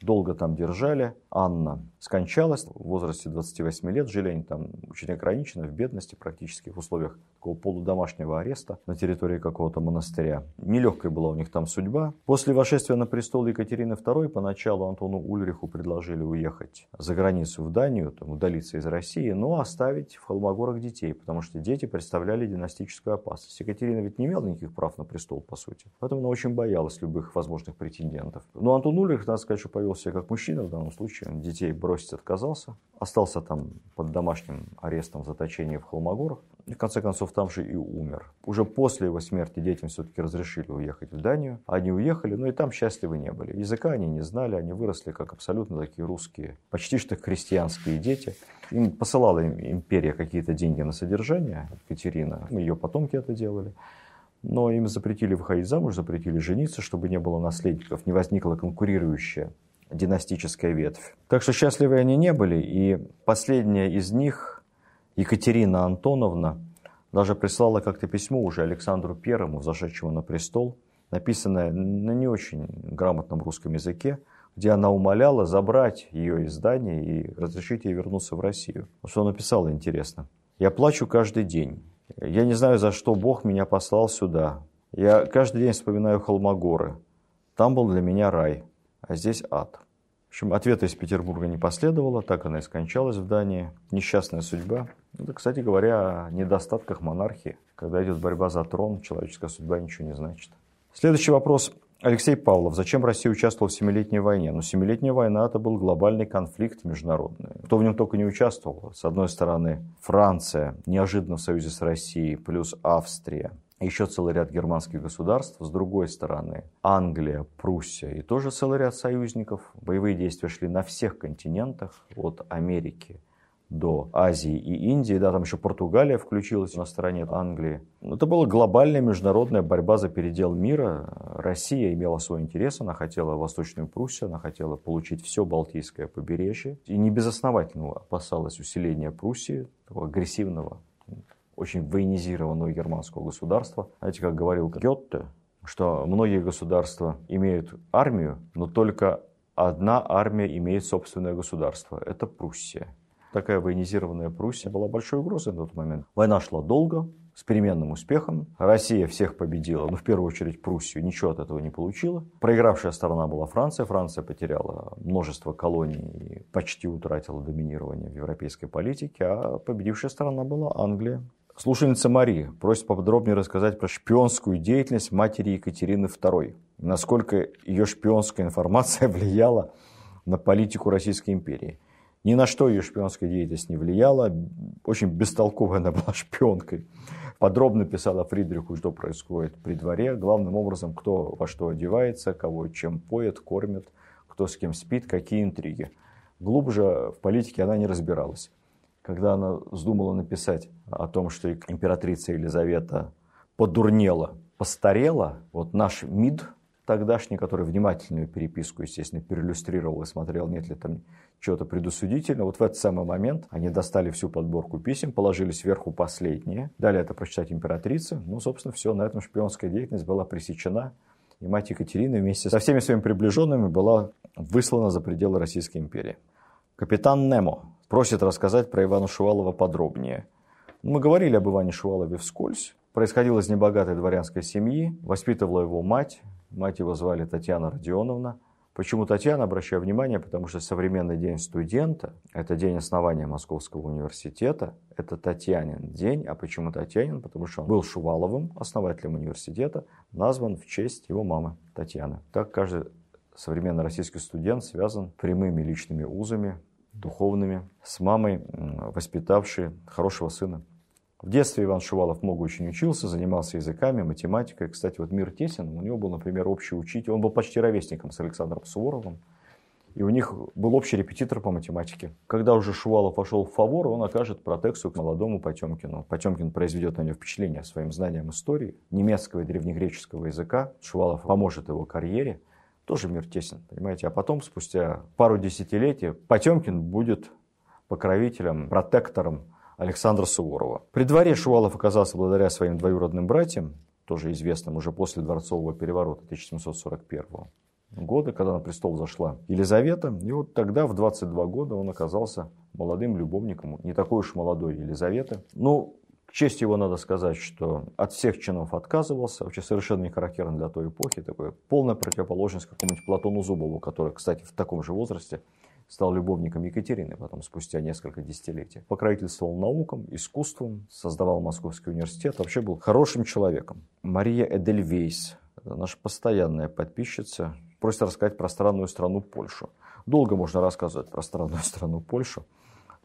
долго там держали. Анна скончалась в возрасте 28 лет. Жили они там очень ограниченно, в бедности, практически в условиях такого полудомашнего ареста на территории какого-то монастыря. Нелегкая была у них там судьба. После вошествия на престол Екатерины II поначалу Антону Ульриху предложили уехать за границу в Данию, там, удалиться из России, но оставить в Холмогорах детей, потому что дети представляли династическую опасность. Екатерина ведь не имела никаких прав на престол, по сути. Поэтому она очень боялась любых возможных претендентов. Но Антон Ульрих, надо сказать, что повел себя как мужчина в данном случае. Он детей бросить отказался. Остался там под домашним арестом в заточении в Холмогорах. И в конце концов там же и умер. Уже после его смерти детям все-таки разрешили уехать в Данию. Они уехали, но и там счастливы не были. Языка они не знали, они выросли как абсолютно такие русские, почти что христианские дети. Им посылала империя какие-то деньги на содержание, Екатерина, ее потомки это делали. Но им запретили выходить замуж, запретили жениться, чтобы не было наследников, не возникла конкурирующая династическая ветвь. Так что счастливы они не были, и последняя из них, Екатерина Антоновна, даже прислала как-то письмо уже Александру Первому, зашедшему на престол, написанное на не очень грамотном русском языке, где она умоляла забрать ее из Дании и разрешить ей вернуться в Россию. Что она писала, интересно. «Я плачу каждый день. Я не знаю, за что Бог меня послал сюда. Я каждый день вспоминаю Холмогоры. Там был для меня рай а здесь ад. В общем, ответа из Петербурга не последовало, так она и скончалась в Дании. Несчастная судьба. Это, кстати говоря, о недостатках монархии. Когда идет борьба за трон, человеческая судьба ничего не значит. Следующий вопрос. Алексей Павлов. Зачем Россия участвовала в Семилетней войне? Ну, Семилетняя война – это был глобальный конфликт международный. Кто в нем только не участвовал. С одной стороны, Франция, неожиданно в союзе с Россией, плюс Австрия, еще целый ряд германских государств, с другой стороны Англия, Пруссия и тоже целый ряд союзников. Боевые действия шли на всех континентах, от Америки до Азии и Индии, да, там еще Португалия включилась на стороне Англии. Это была глобальная международная борьба за передел мира. Россия имела свой интерес, она хотела Восточную Пруссию, она хотела получить все Балтийское побережье. И не безосновательно опасалась усиления Пруссии, такого агрессивного очень военизированного германского государства. Знаете, как говорил Гетте, что многие государства имеют армию, но только одна армия имеет собственное государство. Это Пруссия. Такая военизированная Пруссия была большой угрозой на тот момент. Война шла долго, с переменным успехом. Россия всех победила, но в первую очередь Пруссию ничего от этого не получила. Проигравшая сторона была Франция. Франция потеряла множество колоний и почти утратила доминирование в европейской политике, а победившая сторона была Англия. Слушательница Мария просит поподробнее рассказать про шпионскую деятельность матери Екатерины II. Насколько ее шпионская информация влияла на политику Российской империи. Ни на что ее шпионская деятельность не влияла. Очень бестолковая она была шпионкой. Подробно писала Фридриху, что происходит при дворе. Главным образом, кто во что одевается, кого чем поет, кормит, кто с кем спит, какие интриги. Глубже в политике она не разбиралась когда она вздумала написать о том, что императрица Елизавета подурнела, постарела, вот наш МИД тогдашний, который внимательную переписку, естественно, переиллюстрировал и смотрел, нет ли там чего-то предусудительного. Вот в этот самый момент они достали всю подборку писем, положили сверху последние, дали это прочитать императрице. Ну, собственно, все, на этом шпионская деятельность была пресечена. И мать Екатерина вместе со всеми своими приближенными была выслана за пределы Российской империи. Капитан Немо Просит рассказать про Ивана Шувалова подробнее. Мы говорили об Иване Шувалове вскользь. Происходил из небогатой дворянской семьи, воспитывала его мать. Мать его звали Татьяна Родионовна. Почему Татьяна, обращаю внимание, потому что современный день студента, это день основания Московского университета, это Татьянин день. А почему Татьянин? Потому что он был Шуваловым, основателем университета, назван в честь его мамы Татьяны. Так каждый современный российский студент связан прямыми личными узами, духовными, с мамой, воспитавшей хорошего сына. В детстве Иван Шувалов много очень учился, занимался языками, математикой. Кстати, вот мир тесен. У него был, например, общий учитель. Он был почти ровесником с Александром Суворовым. И у них был общий репетитор по математике. Когда уже Шувалов пошел в фавор, он окажет протекцию к молодому Потемкину. Потемкин произведет на него впечатление своим знанием истории, немецкого и древнегреческого языка. Шувалов поможет его карьере. Тоже мир тесен, понимаете. А потом, спустя пару десятилетий, Потемкин будет покровителем, протектором Александра Суворова. При дворе Шувалов оказался благодаря своим двоюродным братьям, тоже известным уже после дворцового переворота 1741 года, когда на престол зашла Елизавета. И вот тогда, в 22 года, он оказался молодым любовником, не такой уж молодой Елизаветы. Ну, к чести его надо сказать, что от всех чинов отказывался, вообще совершенно не характерно для той эпохи, такой полная противоположность какому-нибудь Платону Зубову, который, кстати, в таком же возрасте стал любовником Екатерины потом, спустя несколько десятилетий. Покровительствовал наукам, искусством, создавал Московский университет, вообще был хорошим человеком. Мария Эдельвейс, наша постоянная подписчица, просит рассказать про странную страну Польшу. Долго можно рассказывать про странную страну Польшу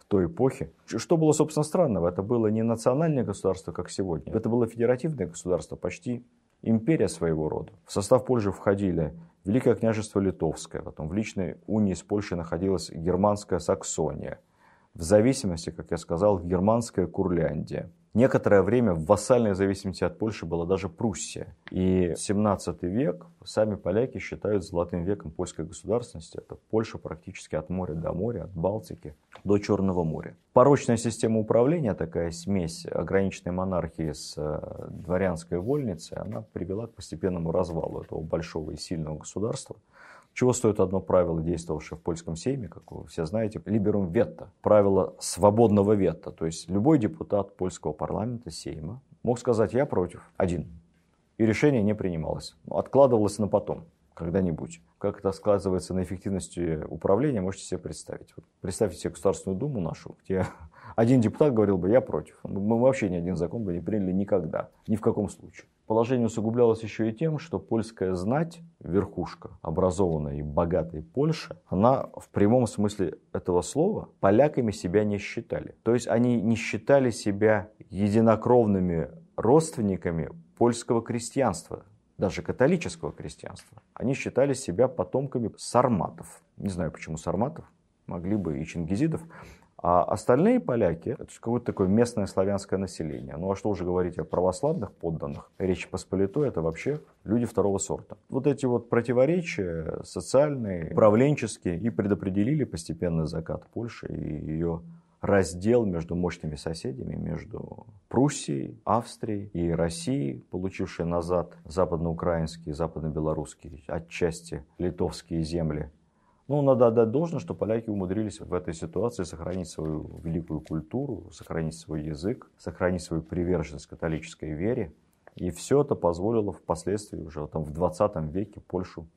той эпохе. Что было, собственно, странного? Это было не национальное государство, как сегодня. Это было федеративное государство, почти империя своего рода. В состав Польши входили Великое княжество Литовское, потом в личной унии с Польшей находилась германская Саксония, в зависимости, как я сказал, германская Курляндия – Некоторое время в вассальной зависимости от Польши была даже Пруссия. И 17 век сами поляки считают золотым веком польской государственности. Это Польша практически от моря до моря, от Балтики до Черного моря. Порочная система управления, такая смесь ограниченной монархии с э, дворянской вольницей, она привела к постепенному развалу этого большого и сильного государства. Чего стоит одно правило, действовавшее в польском сейме, как вы все знаете, либерум ветта, правило свободного ветта. То есть любой депутат польского парламента, сейма, мог сказать «я против», один. И решение не принималось. Откладывалось на потом, когда-нибудь. Как это сказывается на эффективности управления, можете себе представить. Представьте себе Государственную Думу нашу, где один депутат говорил бы «я против». Мы вообще ни один закон бы не приняли никогда, ни в каком случае. Положение усугублялось еще и тем, что польская знать, верхушка образованная и богатой Польши, она в прямом смысле этого слова поляками себя не считали. То есть они не считали себя единокровными родственниками польского крестьянства, даже католического крестьянства. Они считали себя потомками сарматов. Не знаю, почему сарматов, могли бы и чингизидов. А остальные поляки, это какое-то такое местное славянское население. Ну а что уже говорить о православных подданных? Речь Посполитой это вообще люди второго сорта. Вот эти вот противоречия социальные, управленческие и предопределили постепенный закат Польши и ее раздел между мощными соседями, между Пруссией, Австрией и Россией, получившей назад западноукраинские, западно-белорусские, отчасти литовские земли ну, надо отдать должное, что поляки умудрились в этой ситуации сохранить свою великую культуру, сохранить свой язык, сохранить свою приверженность католической вере. И все это позволило впоследствии уже там, в 20 веке Польшу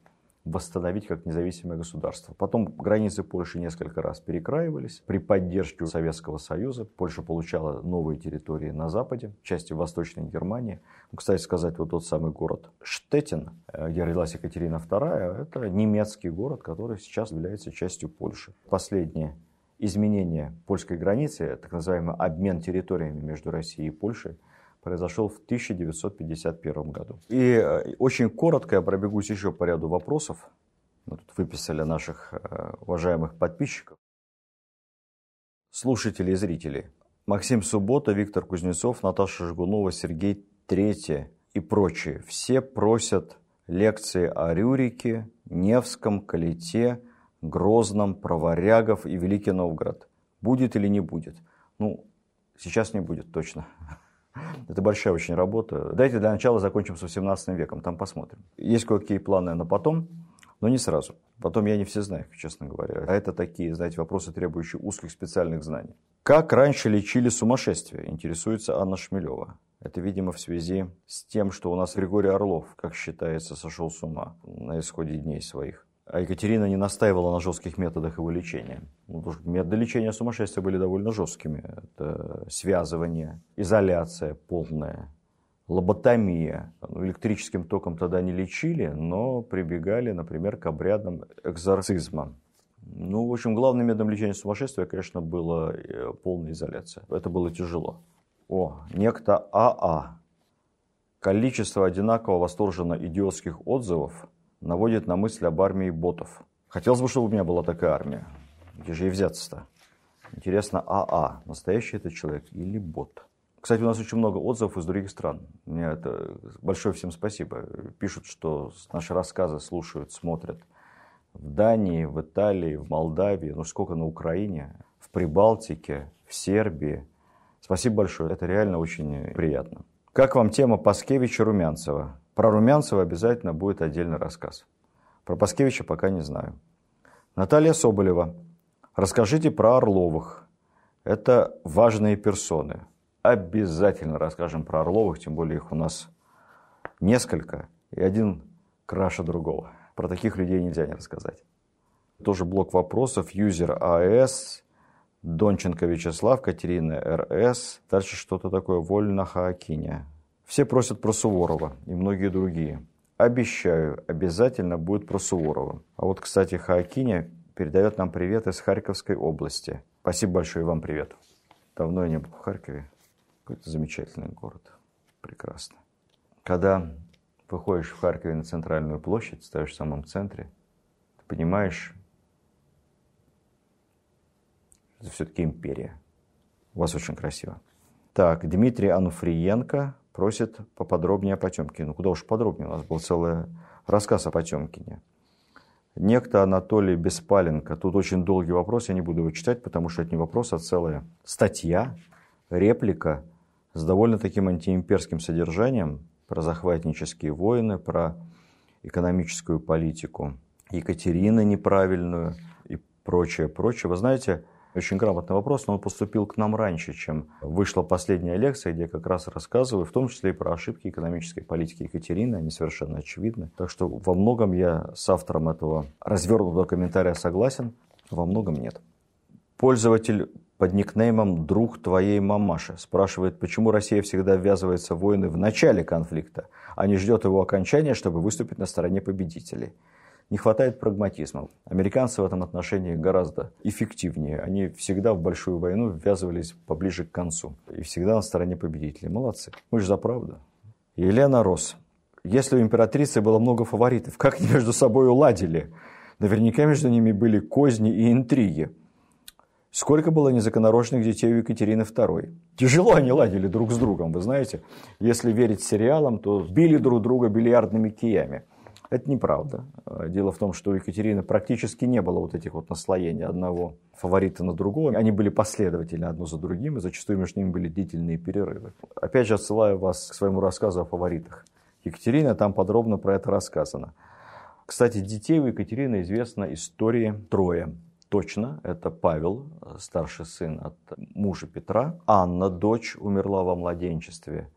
восстановить как независимое государство. Потом границы Польши несколько раз перекраивались. При поддержке Советского Союза Польша получала новые территории на западе, части Восточной Германии. Ну, кстати сказать, вот тот самый город Штеттин, э, где родилась Екатерина II, это немецкий город, который сейчас является частью Польши. Последние изменения польской границы, так называемый обмен территориями между Россией и Польшей, произошел в 1951 году. И э, очень коротко я пробегусь еще по ряду вопросов. Мы тут выписали наших э, уважаемых подписчиков. Слушатели и зрители. Максим Суббота, Виктор Кузнецов, Наташа Жгунова, Сергей Третье и прочие. Все просят лекции о Рюрике, Невском, Калите, Грозном, про варягов и Великий Новгород. Будет или не будет? Ну, сейчас не будет точно. Это большая очень работа. Давайте для начала закончим с 18 веком, там посмотрим. Есть кое-какие планы на потом, но не сразу. Потом я не все знаю, честно говоря. А это такие, знаете, вопросы, требующие узких специальных знаний. Как раньше лечили сумасшествие, интересуется Анна Шмелева. Это, видимо, в связи с тем, что у нас Григорий Орлов, как считается, сошел с ума на исходе дней своих. А Екатерина не настаивала на жестких методах его лечения. Ну, методы лечения сумасшествия были довольно жесткими. Это связывание, изоляция полная, лоботомия. Ну, электрическим током тогда не лечили, но прибегали, например, к обрядам экзорцизма. Ну, в общем, главным методом лечения сумасшествия, конечно, была э, полная изоляция. Это было тяжело. О, некто АА. Количество одинаково восторженно идиотских отзывов наводит на мысль об армии ботов. Хотелось бы, чтобы у меня была такая армия. Где же и взяться-то? Интересно, АА, настоящий это человек или бот? Кстати, у нас очень много отзывов из других стран. Мне это большое всем спасибо. Пишут, что наши рассказы слушают, смотрят в Дании, в Италии, в Молдавии, ну сколько на Украине, в Прибалтике, в Сербии. Спасибо большое, это реально очень приятно. Как вам тема Паскевича Румянцева? Про Румянцева обязательно будет отдельный рассказ. Про Паскевича пока не знаю. Наталья Соболева. Расскажите про Орловых. Это важные персоны. Обязательно расскажем про Орловых, тем более их у нас несколько, и один краше другого. Про таких людей нельзя не рассказать. Тоже блок вопросов. Юзер АС, Донченко Вячеслав, Катерина РС. Дальше что-то такое. Вольна Хаакиня. Все просят про Суворова и многие другие. Обещаю, обязательно будет про Суворова. А вот, кстати, Хаакиня передает нам привет из Харьковской области. Спасибо большое вам привет. Давно я не был в Харькове. Какой-то замечательный город. Прекрасно. Когда выходишь в Харькове на центральную площадь, стоишь в самом центре, ты понимаешь, это все-таки империя. У вас очень красиво. Так, Дмитрий Ануфриенко просит поподробнее о Потемкине. Ну, куда уж подробнее, у нас был целый рассказ о Потемкине. Некто Анатолий Беспаленко. Тут очень долгий вопрос, я не буду его читать, потому что это не вопрос, а целая статья, реплика с довольно таким антиимперским содержанием, про захватнические войны, про экономическую политику Екатерины неправильную и прочее, прочее. Вы знаете, очень грамотный вопрос, но он поступил к нам раньше, чем вышла последняя лекция, где я как раз рассказываю, в том числе и про ошибки экономической политики Екатерины, они совершенно очевидны. Так что во многом я с автором этого развернутого комментария согласен, во многом нет. Пользователь под никнеймом «Друг твоей мамаши» спрашивает, почему Россия всегда ввязывается в войны в начале конфликта, а не ждет его окончания, чтобы выступить на стороне победителей. Не хватает прагматизма. Американцы в этом отношении гораздо эффективнее. Они всегда в большую войну ввязывались поближе к концу. И всегда на стороне победителей. Молодцы. Мы же за правду. Елена Рос. Если у императрицы было много фаворитов, как они между собой уладили? Наверняка между ними были козни и интриги. Сколько было незаконорожных детей у Екатерины II? Тяжело они ладили друг с другом, вы знаете. Если верить сериалам, то били друг друга бильярдными киями. Это неправда. Дело в том, что у Екатерины практически не было вот этих вот наслоений одного фаворита на другого. Они были последовательны одно за другим, и зачастую между ними были длительные перерывы. Опять же, отсылаю вас к своему рассказу о фаворитах. Екатерина, там подробно про это рассказано. Кстати, детей у Екатерины известна история трое точно, это Павел, старший сын от мужа Петра. Анна, дочь, умерла во младенчестве.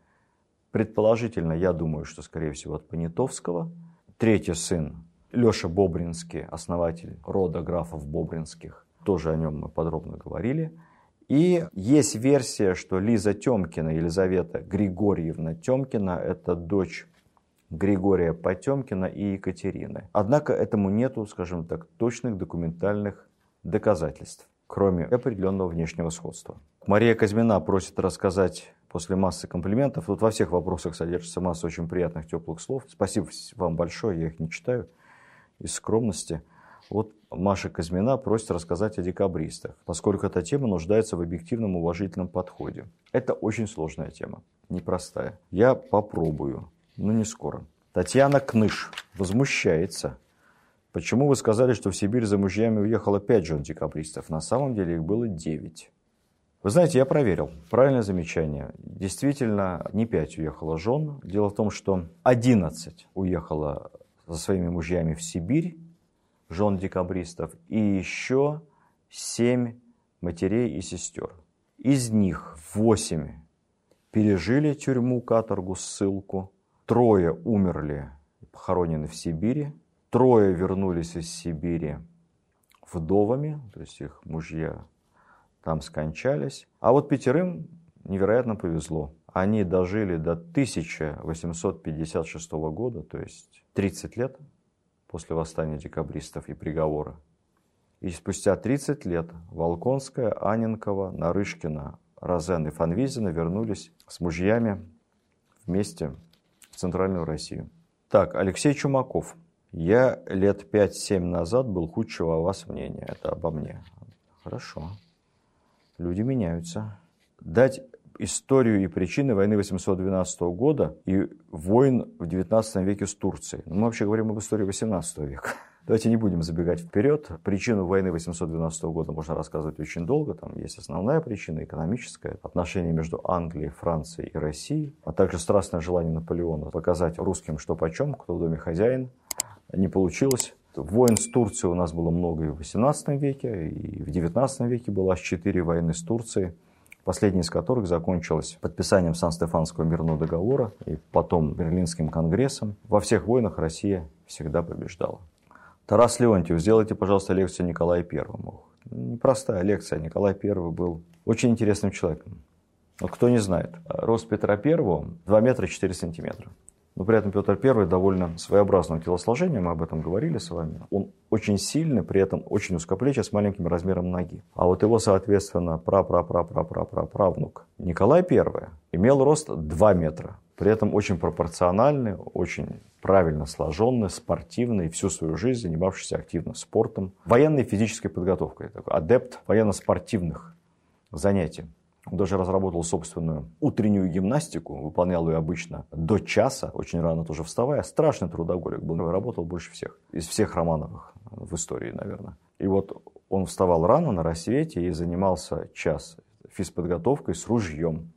Предположительно, я думаю, что, скорее всего, от Понятовского. Третий сын, Леша Бобринский, основатель рода графов Бобринских. Тоже о нем мы подробно говорили. И есть версия, что Лиза Темкина, Елизавета Григорьевна Темкина, это дочь Григория Потемкина и Екатерины. Однако этому нету, скажем так, точных документальных доказательств, кроме определенного внешнего сходства. Мария Казьмина просит рассказать после массы комплиментов. Тут во всех вопросах содержится масса очень приятных, теплых слов. Спасибо вам большое, я их не читаю из скромности. Вот Маша Казьмина просит рассказать о декабристах, поскольку эта тема нуждается в объективном уважительном подходе. Это очень сложная тема, непростая. Я попробую, но не скоро. Татьяна Кныш возмущается – Почему вы сказали, что в Сибирь за мужьями уехало 5 жен декабристов? На самом деле их было 9. Вы знаете, я проверил. Правильное замечание. Действительно, не 5 уехало жен. Дело в том, что 11 уехало за своими мужьями в Сибирь, жен декабристов, и еще 7 матерей и сестер. Из них 8 пережили тюрьму, каторгу, ссылку, трое умерли, похоронены в Сибири, Трое вернулись из Сибири вдовами, то есть их мужья там скончались. А вот пятерым невероятно повезло. Они дожили до 1856 года, то есть 30 лет после восстания декабристов и приговора. И спустя 30 лет Волконская, Аненкова, Нарышкина, Розен и Фанвизина вернулись с мужьями вместе в Центральную Россию. Так, Алексей Чумаков. Я лет 5-7 назад был худшего о вас мнения. Это обо мне. Хорошо. Люди меняются. Дать историю и причины войны 812 года и войн в 19 веке с Турцией. Мы вообще говорим об истории 18 века. Давайте не будем забегать вперед. Причину войны 812 года можно рассказывать очень долго. Там есть основная причина экономическая, отношения между Англией, Францией и Россией, а также страстное желание Наполеона показать русским, что почем, кто в доме хозяин. Не получилось. Войн с Турцией у нас было много и в 18 веке, и в 19 веке было аж четыре войны с Турцией последняя из которых закончилась подписанием Сан-Стефанского мирного договора и потом Берлинским конгрессом. Во всех войнах Россия всегда побеждала. Тарас Леонтьев, сделайте, пожалуйста, лекцию Николаю Первому. Непростая лекция. Николай Первый был очень интересным человеком. Вот кто не знает, рост Петра Первого 2 метра 4 сантиметра. Но при этом Петр I довольно своеобразного телосложения, мы об этом говорили с вами. Он очень сильный, при этом очень узкоплечий, с маленьким размером ноги. А вот его, соответственно, пра-пра-пра-пра-пра-пра-правнук Николай I имел рост 2 метра. При этом очень пропорциональный, очень правильно сложенный, спортивный, всю свою жизнь занимавшийся активно спортом, военной физической подготовкой, адепт военно-спортивных занятий. Даже разработал собственную утреннюю гимнастику, выполнял ее обычно до часа, очень рано тоже вставая. Страшный трудоголик был, работал больше всех, из всех Романовых в истории, наверное. И вот он вставал рано на рассвете и занимался час физподготовкой с ружьем.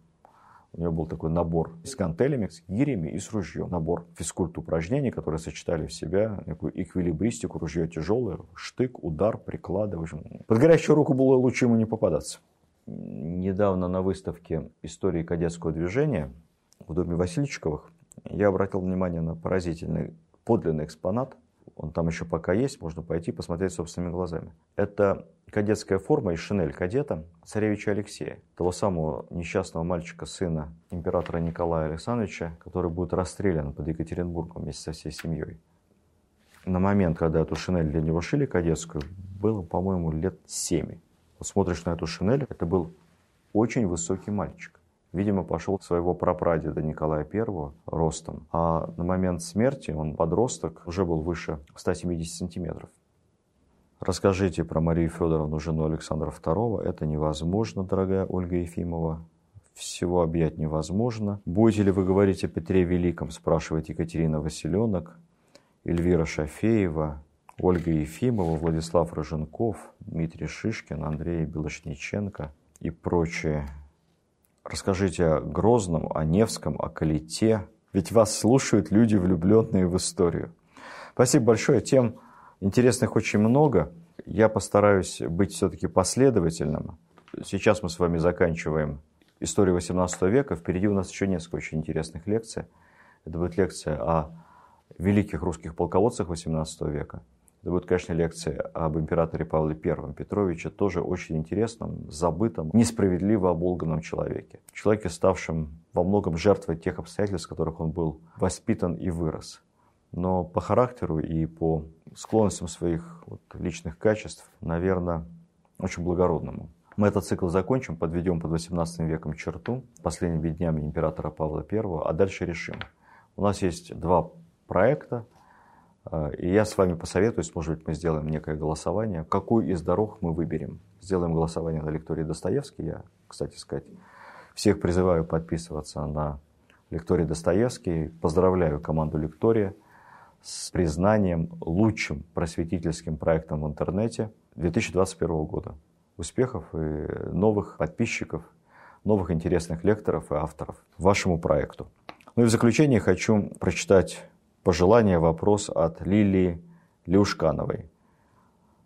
У него был такой набор с гантелями, с гирями и с ружьем. Набор физкульт упражнений, которые сочетали в себя такую эквилибристику, ружье тяжелое, штык, удар, приклады. В общем, под горячую руку было лучше ему не попадаться недавно на выставке истории кадетского движения в доме Васильчиковых я обратил внимание на поразительный подлинный экспонат. Он там еще пока есть, можно пойти посмотреть собственными глазами. Это кадетская форма и шинель кадета царевича Алексея, того самого несчастного мальчика, сына императора Николая Александровича, который будет расстрелян под Екатеринбургом вместе со всей семьей. На момент, когда эту шинель для него шили кадетскую, было, по-моему, лет семь. Смотришь на эту шинель, это был очень высокий мальчик. Видимо, пошел своего прапрадеда Николая I ростом. А на момент смерти он подросток, уже был выше 170 сантиметров. Расскажите про Марию Федоровну, жену Александра II. Это невозможно, дорогая Ольга Ефимова. Всего объять невозможно. Будете ли вы говорить о Петре Великом, спрашивает Екатерина Василенок, Эльвира Шафеева, Ольга Ефимова, Владислав Роженков, Дмитрий Шишкин, Андрей Белошниченко и прочие. Расскажите о Грозном, о Невском, о Калите. Ведь вас слушают люди, влюбленные в историю. Спасибо большое. Тем интересных очень много. Я постараюсь быть все-таки последовательным. Сейчас мы с вами заканчиваем историю 18 века. Впереди у нас еще несколько очень интересных лекций. Это будет лекция о великих русских полководцах 18 века. Это будет, конечно, лекция об императоре Павле I Петровиче, тоже очень интересном, забытом, несправедливо оболганном человеке. Человеке, ставшем во многом жертвой тех обстоятельств, в которых он был воспитан и вырос. Но по характеру и по склонностям своих вот, личных качеств, наверное, очень благородному. Мы этот цикл закончим, подведем под 18 веком черту, последними днями императора Павла I, а дальше решим. У нас есть два проекта, и я с вами посоветуюсь, может быть, мы сделаем некое голосование, какую из дорог мы выберем. Сделаем голосование на лектории Достоевский. Я, кстати сказать, всех призываю подписываться на лектории Достоевский. Поздравляю команду лектория с признанием лучшим просветительским проектом в интернете 2021 года. Успехов и новых подписчиков, новых интересных лекторов и авторов вашему проекту. Ну и в заключение хочу прочитать пожелание, вопрос от Лилии Леушкановой.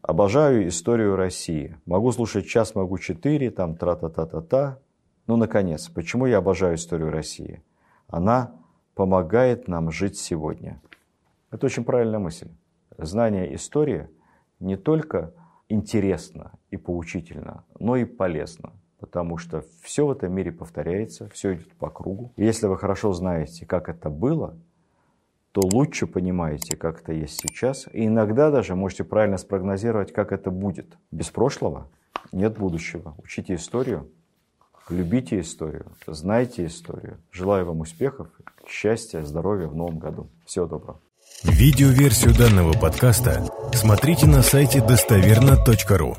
Обожаю историю России. Могу слушать час, могу четыре, там тра-та-та-та-та. Ну, наконец, почему я обожаю историю России? Она помогает нам жить сегодня. Это очень правильная мысль. знание истории не только интересно и поучительно, но и полезно. Потому что все в этом мире повторяется, все идет по кругу. И если вы хорошо знаете, как это было, то лучше понимаете, как это есть сейчас. И иногда даже можете правильно спрогнозировать, как это будет. Без прошлого нет будущего. Учите историю, любите историю, знайте историю. Желаю вам успехов, счастья, здоровья в новом году. Всего доброго. Видеоверсию данного подкаста смотрите на сайте достоверно.ру.